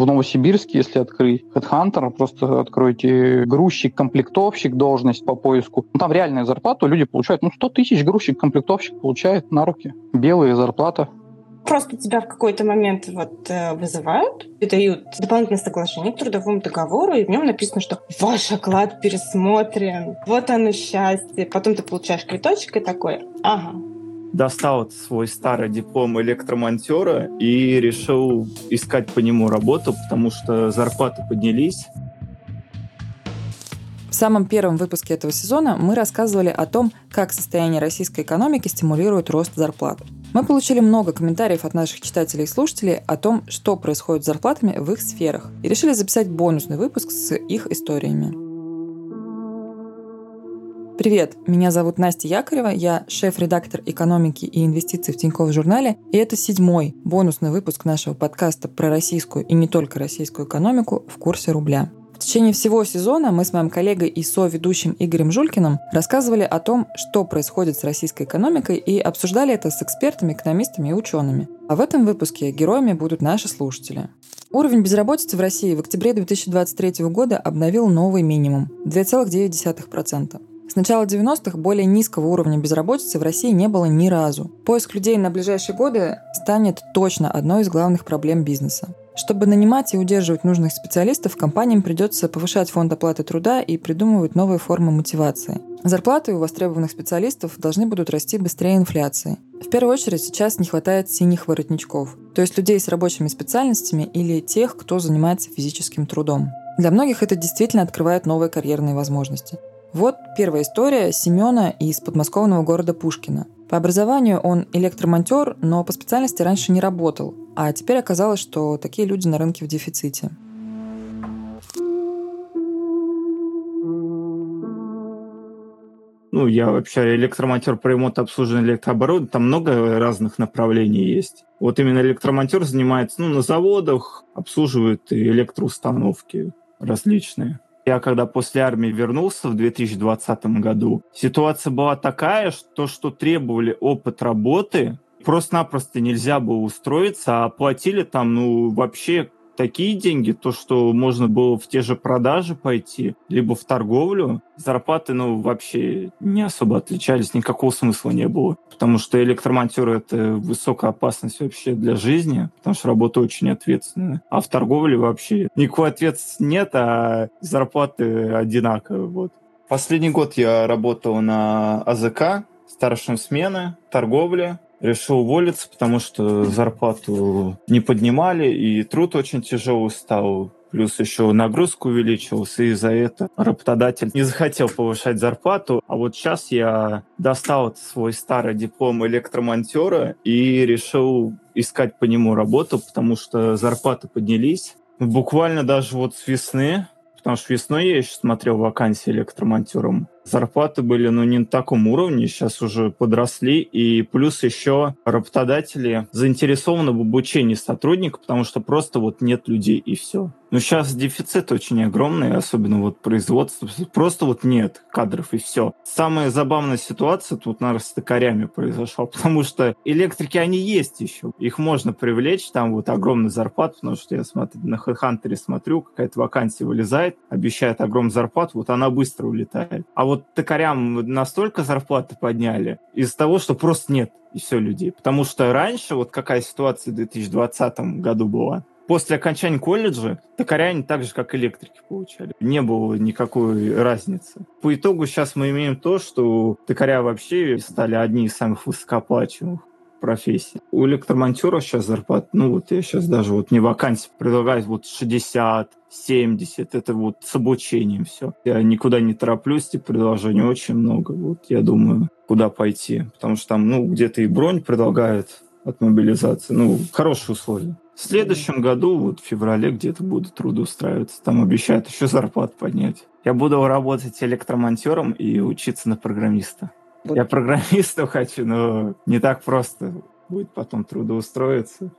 В Новосибирске, если открыть HeadHunter, просто откройте грузчик, комплектовщик, должность по поиску. Ну, там реальная зарплата, люди получают, ну, 100 тысяч грузчик, комплектовщик получает на руки. Белая зарплата. Просто тебя в какой-то момент вот э, вызывают и дают дополнительное соглашение к трудовому договору, и в нем написано, что ваш оклад пересмотрен, вот оно счастье. Потом ты получаешь квиточек и такой, ага, достал свой старый диплом электромонтера и решил искать по нему работу, потому что зарплаты поднялись. В самом первом выпуске этого сезона мы рассказывали о том, как состояние российской экономики стимулирует рост зарплат. Мы получили много комментариев от наших читателей и слушателей о том, что происходит с зарплатами в их сферах, и решили записать бонусный выпуск с их историями. Привет, меня зовут Настя Якорева, я шеф-редактор экономики и инвестиций в Тинькофф журнале, и это седьмой бонусный выпуск нашего подкаста про российскую и не только российскую экономику в курсе рубля. В течение всего сезона мы с моим коллегой и со-ведущим Игорем Жулькиным рассказывали о том, что происходит с российской экономикой и обсуждали это с экспертами, экономистами и учеными. А в этом выпуске героями будут наши слушатели. Уровень безработицы в России в октябре 2023 года обновил новый минимум – 2,9%. С начала 90-х более низкого уровня безработицы в России не было ни разу. Поиск людей на ближайшие годы станет точно одной из главных проблем бизнеса. Чтобы нанимать и удерживать нужных специалистов, компаниям придется повышать фонд оплаты труда и придумывать новые формы мотивации. Зарплаты у востребованных специалистов должны будут расти быстрее инфляции. В первую очередь сейчас не хватает синих воротничков, то есть людей с рабочими специальностями или тех, кто занимается физическим трудом. Для многих это действительно открывает новые карьерные возможности. Вот первая история Семена из подмосковного города Пушкина. По образованию он электромонтер, но по специальности раньше не работал, а теперь оказалось, что такие люди на рынке в дефиците. Ну, я вообще электромонтер по ремонту обслуживания электрооборудования, там много разных направлений есть. Вот именно электромонтер занимается ну, на заводах, обслуживает электроустановки различные. Я когда после армии вернулся в 2020 году, ситуация была такая, что, что требовали опыт работы, просто-напросто нельзя было устроиться, а платили там, ну, вообще такие деньги, то, что можно было в те же продажи пойти, либо в торговлю, зарплаты, ну, вообще не особо отличались, никакого смысла не было. Потому что электромонтеры — это высокая опасность вообще для жизни, потому что работа очень ответственная. А в торговле вообще никакой ответственности нет, а зарплаты одинаковые. Вот. Последний год я работал на АЗК, старшим смены, торговле, решил уволиться, потому что зарплату не поднимали, и труд очень тяжелый стал. Плюс еще нагрузка увеличилась, и из-за этого работодатель не захотел повышать зарплату. А вот сейчас я достал свой старый диплом электромонтера и решил искать по нему работу, потому что зарплаты поднялись. Буквально даже вот с весны Потому что весной я еще смотрел вакансии электромонтером. Зарплаты были, ну, не на таком уровне, сейчас уже подросли. И плюс еще работодатели заинтересованы в обучении сотрудника, потому что просто вот нет людей и все. Но сейчас дефицит очень огромный, особенно вот производство. Просто вот нет кадров и все. Самая забавная ситуация тут, наверное, с токарями произошла, потому что электрики, они есть еще. Их можно привлечь, там вот огромный зарплат, потому что я смотрю, на HeadHunter смотрю, какая-то вакансия вылезает, обещает огромную зарплату, вот она быстро улетает. А вот токарям настолько зарплаты подняли из-за того, что просто нет и все людей. Потому что раньше, вот какая ситуация в 2020 году была, после окончания колледжа токаряне так же, как электрики получали. Не было никакой разницы. По итогу сейчас мы имеем то, что токаря вообще стали одни из самых высокооплачиваемых профессий. У электромонтера сейчас зарплата, ну вот я сейчас даже вот не вакансии предлагаю, вот 60, 70, это вот с обучением все. Я никуда не тороплюсь, типа предложений очень много. Вот я думаю, куда пойти. Потому что там, ну, где-то и бронь предлагают от мобилизации. Ну, хорошие условия. В следующем году, вот в феврале где-то буду трудоустраиваться. Там обещают еще зарплату поднять. Я буду работать электромонтером и учиться на программиста. Вот. Я программистом хочу, но не так просто будет потом трудоустроиться.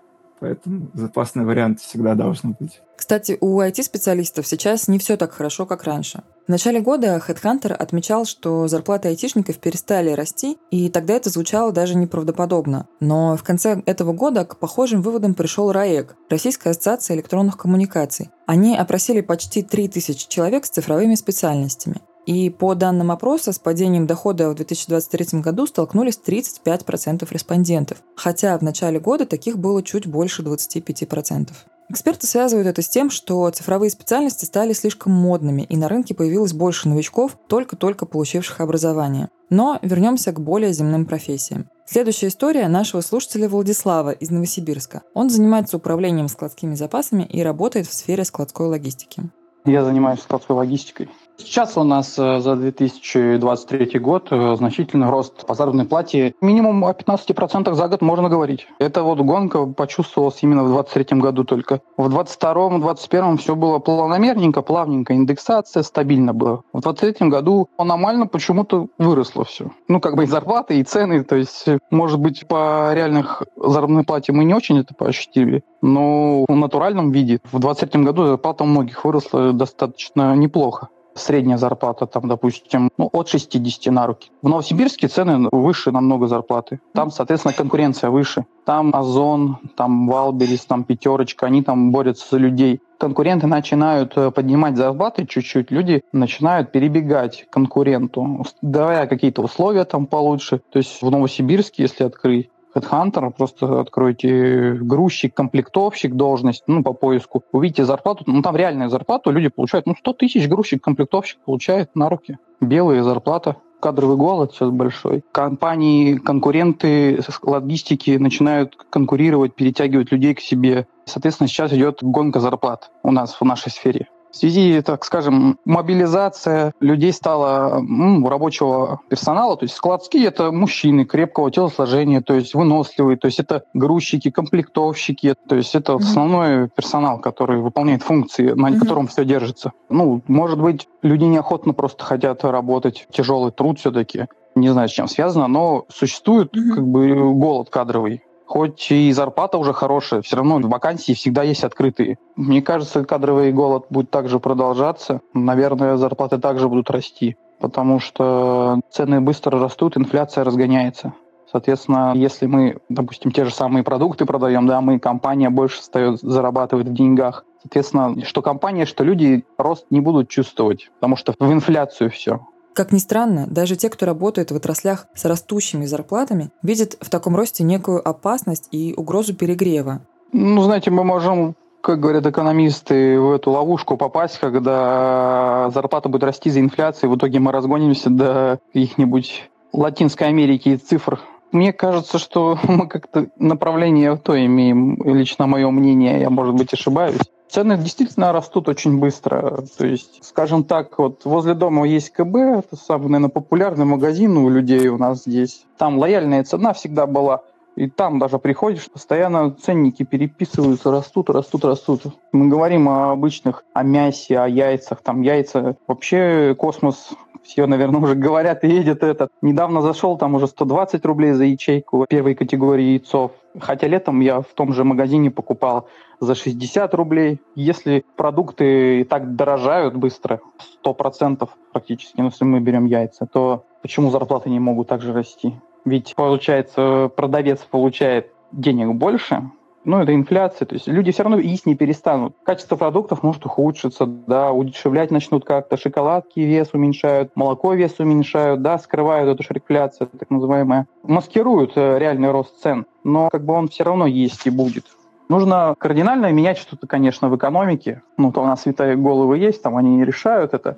поэтому запасный вариант всегда должен быть. Кстати, у IT-специалистов сейчас не все так хорошо, как раньше. В начале года HeadHunter отмечал, что зарплаты айтишников перестали расти, и тогда это звучало даже неправдоподобно. Но в конце этого года к похожим выводам пришел РАЭК, Российская ассоциация электронных коммуникаций. Они опросили почти 3000 человек с цифровыми специальностями. И по данным опроса, с падением дохода в 2023 году столкнулись 35% респондентов, хотя в начале года таких было чуть больше 25%. Эксперты связывают это с тем, что цифровые специальности стали слишком модными, и на рынке появилось больше новичков, только-только получивших образование. Но вернемся к более земным профессиям. Следующая история нашего слушателя Владислава из Новосибирска. Он занимается управлением складскими запасами и работает в сфере складской логистики. Я занимаюсь складской логистикой. Сейчас у нас э, за 2023 год э, значительный рост по заработной плате. Минимум о 15% за год можно говорить. Это вот гонка почувствовалась именно в 2023 году только. В 2022-2021 все было планомерненько, плавненько, индексация стабильно была. В 2023 году аномально почему-то выросло все. Ну, как бы и зарплаты, и цены. То есть, может быть, по реальных заработной плате мы не очень это поощутили, но в натуральном виде в 2023 году зарплата у многих выросла достаточно неплохо средняя зарплата там, допустим, ну, от 60 на руки. В Новосибирске цены выше намного зарплаты. Там, соответственно, конкуренция выше. Там Озон, там Валберис, там Пятерочка, они там борются за людей. Конкуренты начинают э, поднимать зарплаты чуть-чуть, люди начинают перебегать конкуренту, давая какие-то условия там получше. То есть в Новосибирске, если открыть, HeadHunter, просто откройте грузчик, комплектовщик, должность, ну, по поиску, увидите зарплату, ну, там реальная зарплата, люди получают, ну, 100 тысяч грузчик, комплектовщик получает на руки. Белая зарплата кадровый голод сейчас большой. Компании, конкуренты логистики начинают конкурировать, перетягивать людей к себе. Соответственно, сейчас идет гонка зарплат у нас в нашей сфере. В связи, так скажем, мобилизация людей стала ну, рабочего персонала, то есть складские это мужчины крепкого телосложения, то есть выносливые, то есть это грузчики, комплектовщики, то есть это mm-hmm. основной персонал, который выполняет функции, на mm-hmm. котором все держится. Ну, может быть, люди неохотно просто хотят работать, тяжелый труд все-таки, не знаю, с чем связано, но существует mm-hmm. как бы голод кадровый хоть и зарплата уже хорошая, все равно вакансии всегда есть открытые. Мне кажется, кадровый голод будет также продолжаться. Наверное, зарплаты также будут расти, потому что цены быстро растут, инфляция разгоняется. Соответственно, если мы, допустим, те же самые продукты продаем, да, мы, компания больше встает, зарабатывает в деньгах. Соответственно, что компания, что люди рост не будут чувствовать, потому что в инфляцию все. Как ни странно, даже те, кто работает в отраслях с растущими зарплатами, видят в таком росте некую опасность и угрозу перегрева. Ну, знаете, мы можем как говорят экономисты, в эту ловушку попасть, когда зарплата будет расти за инфляцией, в итоге мы разгонимся до каких-нибудь Латинской Америки и цифр. Мне кажется, что мы как-то направление то имеем, лично мое мнение, я, может быть, ошибаюсь. Цены действительно растут очень быстро. То есть, скажем так, вот возле дома есть КБ, это самый, наверное, популярный магазин у людей у нас здесь. Там лояльная цена всегда была. И там даже приходишь, постоянно ценники переписываются, растут, растут, растут. Мы говорим о обычных, о мясе, о яйцах. Там яйца вообще космос все, наверное, уже говорят и едет этот. Недавно зашел, там уже 120 рублей за ячейку первой категории яйцов. Хотя летом я в том же магазине покупал за 60 рублей. Если продукты и так дорожают быстро, 100% практически, ну, если мы берем яйца, то почему зарплаты не могут также расти? Ведь, получается, продавец получает денег больше, ну, это инфляция, то есть люди все равно есть не перестанут. Качество продуктов может ухудшиться, да, удешевлять начнут как-то, шоколадки вес уменьшают, молоко вес уменьшают, да, скрывают эту шрифляцию, так называемая, маскируют э, реальный рост цен, но как бы он все равно есть и будет. Нужно кардинально менять что-то, конечно, в экономике. Ну, то у нас святые головы есть, там они не решают это.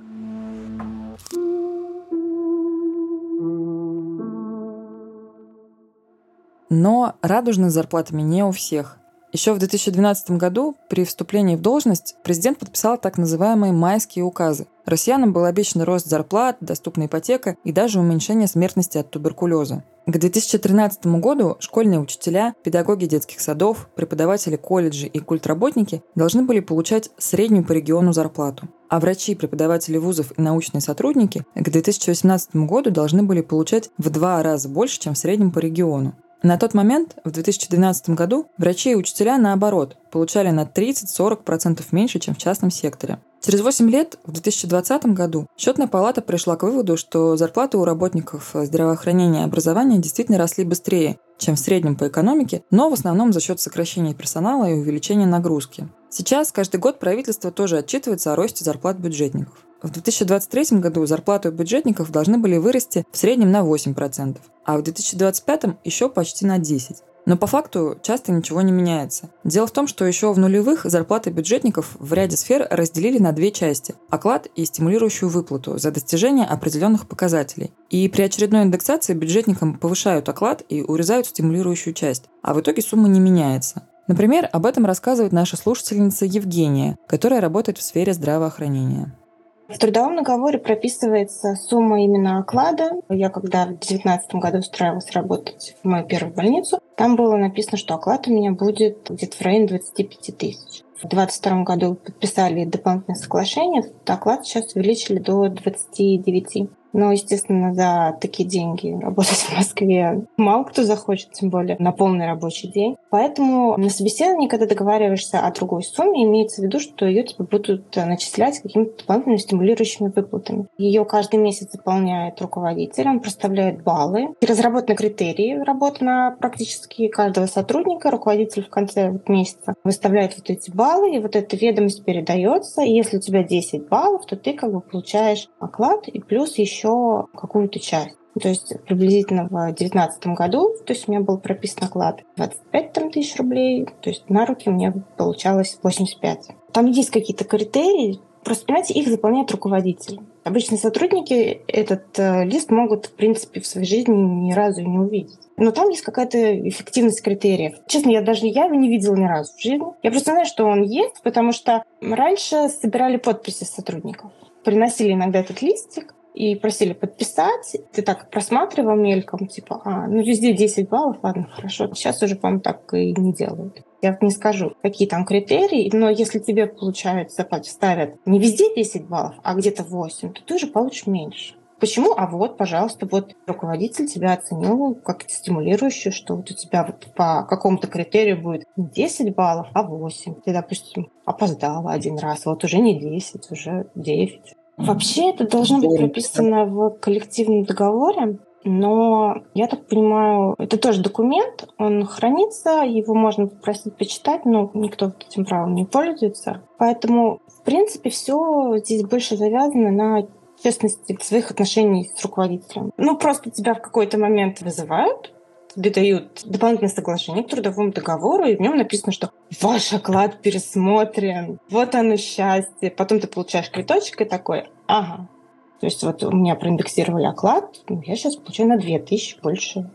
Но радужно с зарплатами не у всех. Еще в 2012 году при вступлении в должность президент подписал так называемые майские указы. Россиянам был обещан рост зарплат, доступная ипотека и даже уменьшение смертности от туберкулеза. К 2013 году школьные учителя, педагоги детских садов, преподаватели колледжей и культработники должны были получать среднюю по региону зарплату. А врачи, преподаватели вузов и научные сотрудники к 2018 году должны были получать в два раза больше, чем в среднем по региону. На тот момент, в 2012 году, врачи и учителя, наоборот, получали на 30-40% меньше, чем в частном секторе. Через 8 лет, в 2020 году, счетная палата пришла к выводу, что зарплаты у работников здравоохранения и образования действительно росли быстрее, чем в среднем по экономике, но в основном за счет сокращения персонала и увеличения нагрузки. Сейчас каждый год правительство тоже отчитывается о росте зарплат бюджетников. В 2023 году зарплаты бюджетников должны были вырасти в среднем на 8%, а в 2025 еще почти на 10%. Но по факту часто ничего не меняется. Дело в том, что еще в нулевых зарплаты бюджетников в ряде сфер разделили на две части – оклад и стимулирующую выплату за достижение определенных показателей. И при очередной индексации бюджетникам повышают оклад и урезают стимулирующую часть, а в итоге сумма не меняется. Например, об этом рассказывает наша слушательница Евгения, которая работает в сфере здравоохранения. В трудовом договоре прописывается сумма именно оклада. Я когда в 2019 году устраивалась работать в мою первую больницу, там было написано, что оклад у меня будет где-то в районе 25 тысяч. В 2022 году подписали дополнительное соглашение, оклад сейчас увеличили до 29. Но, естественно, за такие деньги работать в Москве мало кто захочет, тем более на полный рабочий день. Поэтому на собеседовании, когда договариваешься о другой сумме, имеется в виду, что ее тебе будут начислять какими-то дополнительными стимулирующими выплатами. Ее каждый месяц заполняет руководитель, он проставляет баллы. И разработаны критерии работы на практически каждого сотрудника. Руководитель в конце месяца выставляет вот эти баллы, и вот эта ведомость передается. И если у тебя 10 баллов, то ты как бы получаешь оклад и плюс еще еще какую-то часть. То есть приблизительно в 2019 году, то есть у меня был прописан оклад 25 там, тысяч рублей, то есть на руки меня получалось 85. Там есть какие-то критерии, просто, понимаете, их заполняет руководитель. Обычные сотрудники этот э, лист могут, в принципе, в своей жизни ни разу не увидеть. Но там есть какая-то эффективность критериев. Честно, я даже я его не видела ни разу в жизни. Я просто знаю, что он есть, потому что раньше собирали подписи сотрудников. Приносили иногда этот листик, и просили подписать. Ты так просматривал мельком, типа, а, ну везде 10 баллов, ладно, хорошо. Сейчас уже, по-моему, так и не делают. Я не скажу, какие там критерии, но если тебе, получается, ставят не везде 10 баллов, а где-то 8, то ты уже получишь меньше. Почему? А вот, пожалуйста, вот руководитель тебя оценил как стимулирующую, что вот у тебя вот по какому-то критерию будет не 10 баллов, а 8. Ты, допустим, опоздала один раз, вот уже не 10, уже 9. Вообще это должно быть прописано в коллективном договоре, но я так понимаю, это тоже документ, он хранится, его можно попросить почитать, но никто этим правом не пользуется. Поэтому, в принципе, все здесь больше завязано на честности своих отношений с руководителем. Ну, просто тебя в какой-то момент вызывают, тебе дают дополнительное соглашение к трудовому договору, и в нем написано, что ваш оклад пересмотрен, вот оно счастье. Потом ты получаешь квиточек и такой, ага. То есть вот у меня проиндексировали оклад, ну, я сейчас получаю на 2000 больше.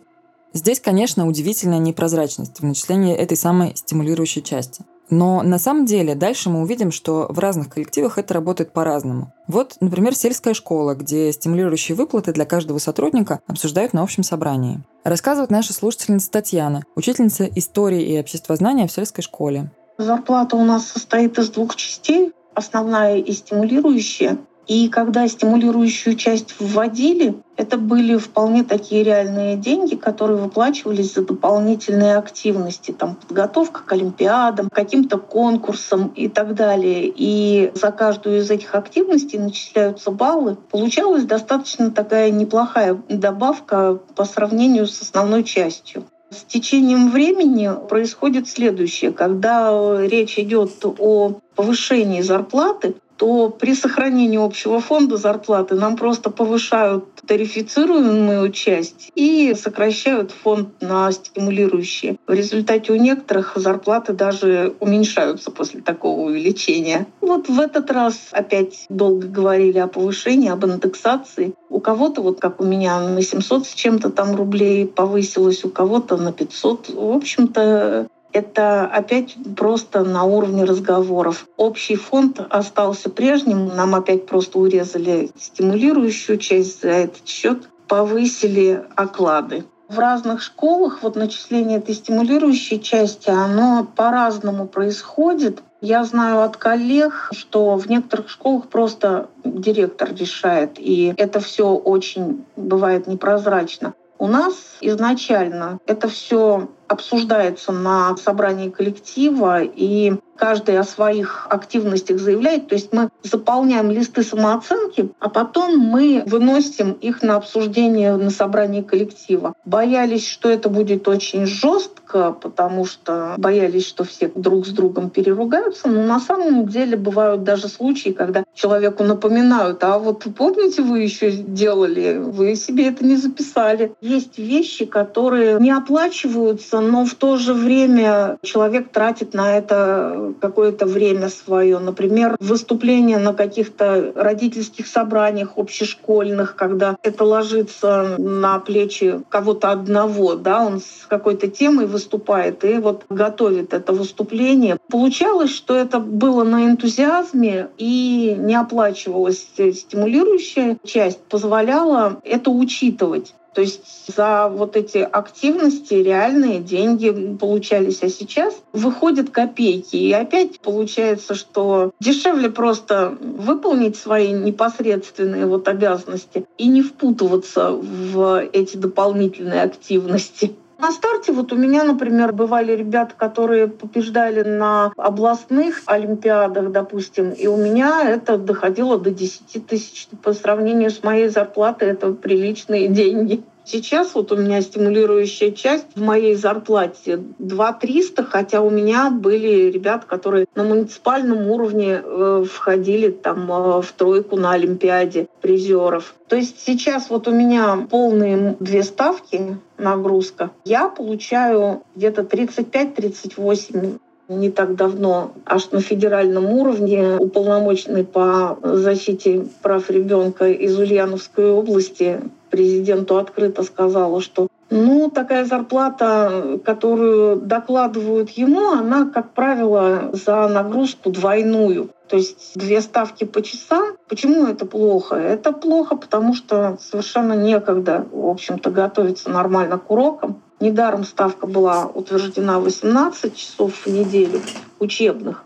Здесь, конечно, удивительная непрозрачность в начислении этой самой стимулирующей части. Но на самом деле дальше мы увидим, что в разных коллективах это работает по-разному. Вот, например, сельская школа, где стимулирующие выплаты для каждого сотрудника обсуждают на общем собрании. Рассказывает наша слушательница Татьяна, учительница истории и обществознания в сельской школе. Зарплата у нас состоит из двух частей. Основная и стимулирующая. И когда стимулирующую часть вводили, это были вполне такие реальные деньги, которые выплачивались за дополнительные активности, там подготовка к олимпиадам, каким-то конкурсам и так далее. И за каждую из этих активностей начисляются баллы. Получалась достаточно такая неплохая добавка по сравнению с основной частью. С течением времени происходит следующее. Когда речь идет о повышении зарплаты, то при сохранении общего фонда зарплаты нам просто повышают тарифицируемую часть и сокращают фонд на стимулирующие. В результате у некоторых зарплаты даже уменьшаются после такого увеличения. Вот в этот раз опять долго говорили о повышении, об индексации. У кого-то, вот как у меня, на 700 с чем-то там рублей повысилось, у кого-то на 500. В общем-то, это опять просто на уровне разговоров. Общий фонд остался прежним, нам опять просто урезали стимулирующую часть за этот счет, повысили оклады. В разных школах вот начисление этой стимулирующей части, оно по-разному происходит. Я знаю от коллег, что в некоторых школах просто директор решает, и это все очень бывает непрозрачно. У нас изначально это все обсуждается на собрании коллектива, и каждый о своих активностях заявляет. То есть мы заполняем листы самооценки, а потом мы выносим их на обсуждение на собрании коллектива. Боялись, что это будет очень жестко, потому что боялись, что все друг с другом переругаются. Но на самом деле бывают даже случаи, когда человеку напоминают, а вот помните, вы еще делали, вы себе это не записали. Есть вещи, которые не оплачиваются, но в то же время человек тратит на это какое-то время свое. Например, выступление на каких-то родительских собраниях общешкольных, когда это ложится на плечи кого-то одного, да, он с какой-то темой выступает и вот готовит это выступление. Получалось, что это было на энтузиазме и не оплачивалась стимулирующая часть, позволяла это учитывать. То есть за вот эти активности реальные деньги получались, а сейчас выходят копейки. И опять получается, что дешевле просто выполнить свои непосредственные вот обязанности и не впутываться в эти дополнительные активности. На старте вот у меня, например, бывали ребята, которые побеждали на областных олимпиадах, допустим, и у меня это доходило до 10 тысяч. По сравнению с моей зарплатой это приличные деньги. Сейчас вот у меня стимулирующая часть в моей зарплате 2 300, хотя у меня были ребята, которые на муниципальном уровне э, входили там э, в тройку на Олимпиаде призеров. То есть сейчас вот у меня полные две ставки нагрузка. Я получаю где-то 35-38 не так давно аж на федеральном уровне уполномоченный по защите прав ребенка из Ульяновской области президенту открыто сказала, что ну, такая зарплата, которую докладывают ему, она, как правило, за нагрузку двойную. То есть две ставки по часам. Почему это плохо? Это плохо, потому что совершенно некогда, в общем-то, готовиться нормально к урокам. Недаром ставка была утверждена 18 часов в неделю учебных,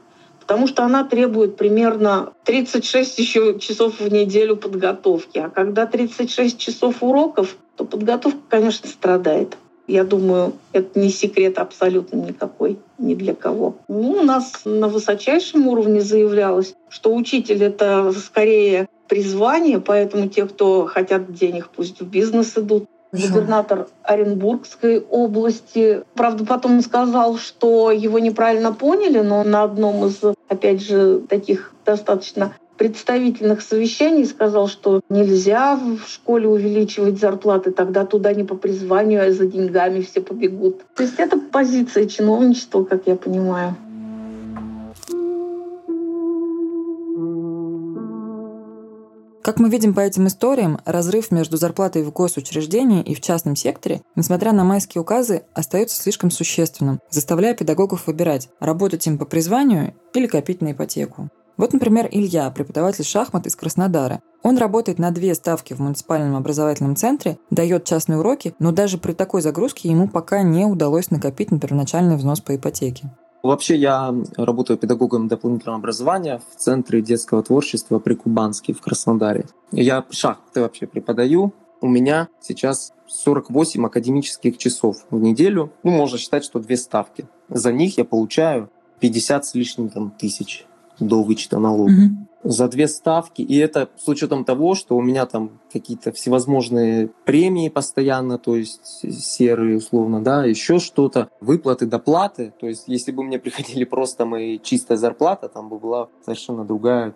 потому что она требует примерно 36 еще часов в неделю подготовки. А когда 36 часов уроков, то подготовка, конечно, страдает. Я думаю, это не секрет абсолютно никакой, ни для кого. Ну, у нас на высочайшем уровне заявлялось, что учитель — это скорее призвание, поэтому те, кто хотят денег, пусть в бизнес идут губернатор Оренбургской области. Правда, потом сказал, что его неправильно поняли, но на одном из, опять же, таких достаточно представительных совещаний сказал, что нельзя в школе увеличивать зарплаты, тогда туда не по призванию, а за деньгами все побегут. То есть это позиция чиновничества, как я понимаю. Как мы видим по этим историям, разрыв между зарплатой в госучреждении и в частном секторе, несмотря на майские указы, остается слишком существенным, заставляя педагогов выбирать, работать им по призванию или копить на ипотеку. Вот, например, Илья, преподаватель шахмат из Краснодара. Он работает на две ставки в муниципальном образовательном центре, дает частные уроки, но даже при такой загрузке ему пока не удалось накопить на первоначальный взнос по ипотеке. Вообще я работаю педагогом дополнительного образования в Центре детского творчества при Кубанске в Краснодаре. Я шахматы вообще преподаю. У меня сейчас 48 академических часов в неделю. Ну, можно считать, что две ставки. За них я получаю 50 с лишним там, тысяч до вычета налога. Угу. За две ставки. И это с учетом того, что у меня там какие-то всевозможные премии постоянно, то есть серые условно, да, еще что-то, выплаты, доплаты. То есть если бы мне приходили просто мои чистая зарплата, там бы была совершенно другая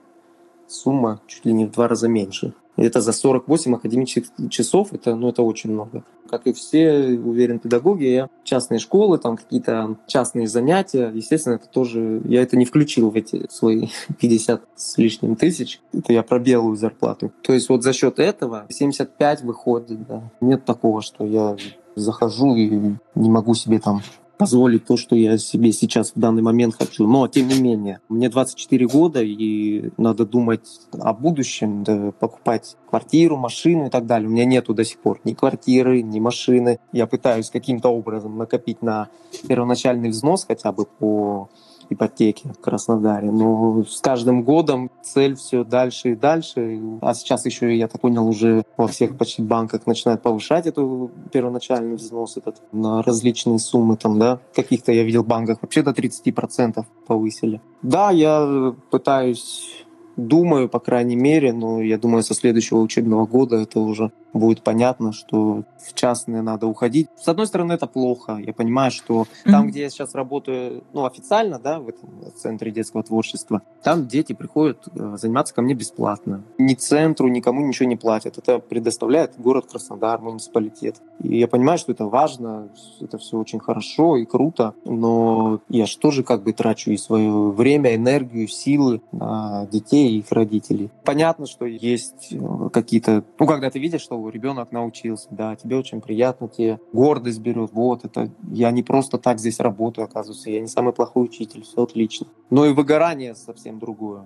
сумма, чуть ли не в два раза меньше. Это за 48 академических часов, это, ну, это очень много. Как и все, уверен, педагоги, частные школы, там какие-то частные занятия, естественно, это тоже, я это не включил в эти свои 50 с лишним тысяч, это я про белую зарплату. То есть вот за счет этого 75 выходит, да. Нет такого, что я захожу и не могу себе там позволить то, что я себе сейчас в данный момент хочу. Но, тем не менее, мне 24 года, и надо думать о будущем, да, покупать квартиру, машину и так далее. У меня нету до сих пор ни квартиры, ни машины. Я пытаюсь каким-то образом накопить на первоначальный взнос хотя бы по ипотеки в Краснодаре. Но с каждым годом цель все дальше и дальше. А сейчас еще, я так понял, уже во всех почти банках начинают повышать эту первоначальный взнос этот на различные суммы. Там, да, каких-то я видел банках вообще до 30% повысили. Да, я пытаюсь думаю, по крайней мере, но я думаю, со следующего учебного года это уже будет понятно, что в частные надо уходить. С одной стороны, это плохо. Я понимаю, что mm-hmm. там, где я сейчас работаю, ну, официально, да, в этом центре детского творчества, там дети приходят э, заниматься ко мне бесплатно. Ни центру, никому ничего не платят. Это предоставляет город Краснодар, муниципалитет. И я понимаю, что это важно, это все очень хорошо и круто, но я же тоже как бы трачу и свое время, энергию, силы на детей и их родителей. Понятно, что есть э, какие-то... Ну, когда ты видишь, что ребенок научился, да, тебе очень приятно, тебе гордость берет, вот это, я не просто так здесь работаю, оказывается, я не самый плохой учитель, все отлично. Но и выгорание совсем другое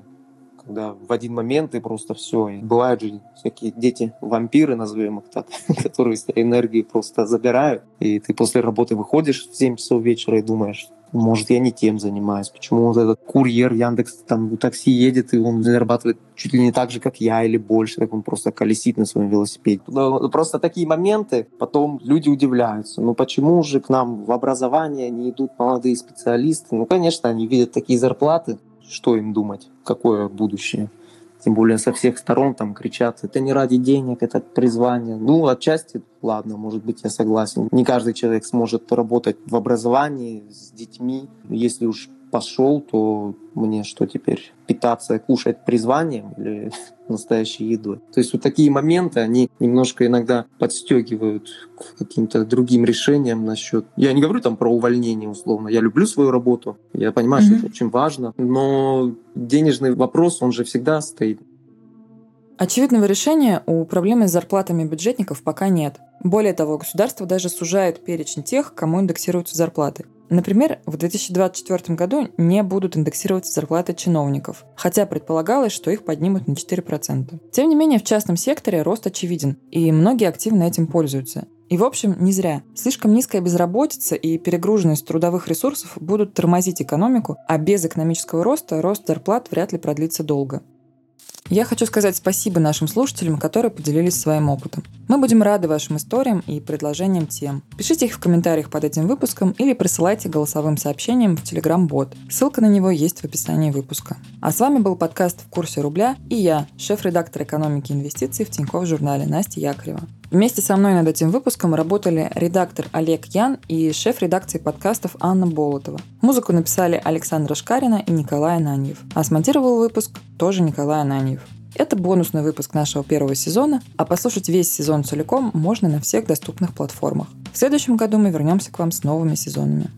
когда в один момент ты просто все. И бывают же всякие дети-вампиры, назовем их так, которые с энергии просто забирают. И ты после работы выходишь в 7 часов вечера и думаешь, может, я не тем занимаюсь, почему вот этот курьер Яндекс там в такси едет, и он зарабатывает чуть ли не так же, как я, или больше, так он просто колесит на своем велосипеде. Ну, просто такие моменты, потом люди удивляются, ну почему же к нам в образование не идут молодые специалисты? Ну, конечно, они видят такие зарплаты, что им думать, какое будущее? Тем более со всех сторон там кричат, это не ради денег, это призвание. Ну, отчасти, ладно, может быть, я согласен. Не каждый человек сможет работать в образовании с детьми. Если уж пошел, то мне что теперь? Питаться, кушать призванием или настоящей едой? То есть вот такие моменты, они немножко иногда подстегивают к каким-то другим решениям насчет... Я не говорю там про увольнение условно. Я люблю свою работу. Я понимаю, mm-hmm. что это очень важно. Но денежный вопрос, он же всегда стоит. Очевидного решения у проблемы с зарплатами бюджетников пока нет. Более того, государство даже сужает перечень тех, кому индексируются зарплаты. Например, в 2024 году не будут индексироваться зарплаты чиновников, хотя предполагалось, что их поднимут на 4%. Тем не менее, в частном секторе рост очевиден, и многие активно этим пользуются. И, в общем, не зря. Слишком низкая безработица и перегруженность трудовых ресурсов будут тормозить экономику, а без экономического роста рост зарплат вряд ли продлится долго. Я хочу сказать спасибо нашим слушателям, которые поделились своим опытом. Мы будем рады вашим историям и предложениям тем. Пишите их в комментариях под этим выпуском или присылайте голосовым сообщением в Telegram-бот. Ссылка на него есть в описании выпуска. А с вами был подкаст «В курсе рубля» и я, шеф-редактор экономики и инвестиций в Тинькофф журнале Настя Якорева. Вместе со мной над этим выпуском работали редактор Олег Ян и шеф редакции подкастов Анна Болотова. Музыку написали Александра Шкарина и Николай Ананьев. А смонтировал выпуск тоже Николай Ананьев. Это бонусный выпуск нашего первого сезона, а послушать весь сезон целиком можно на всех доступных платформах. В следующем году мы вернемся к вам с новыми сезонами.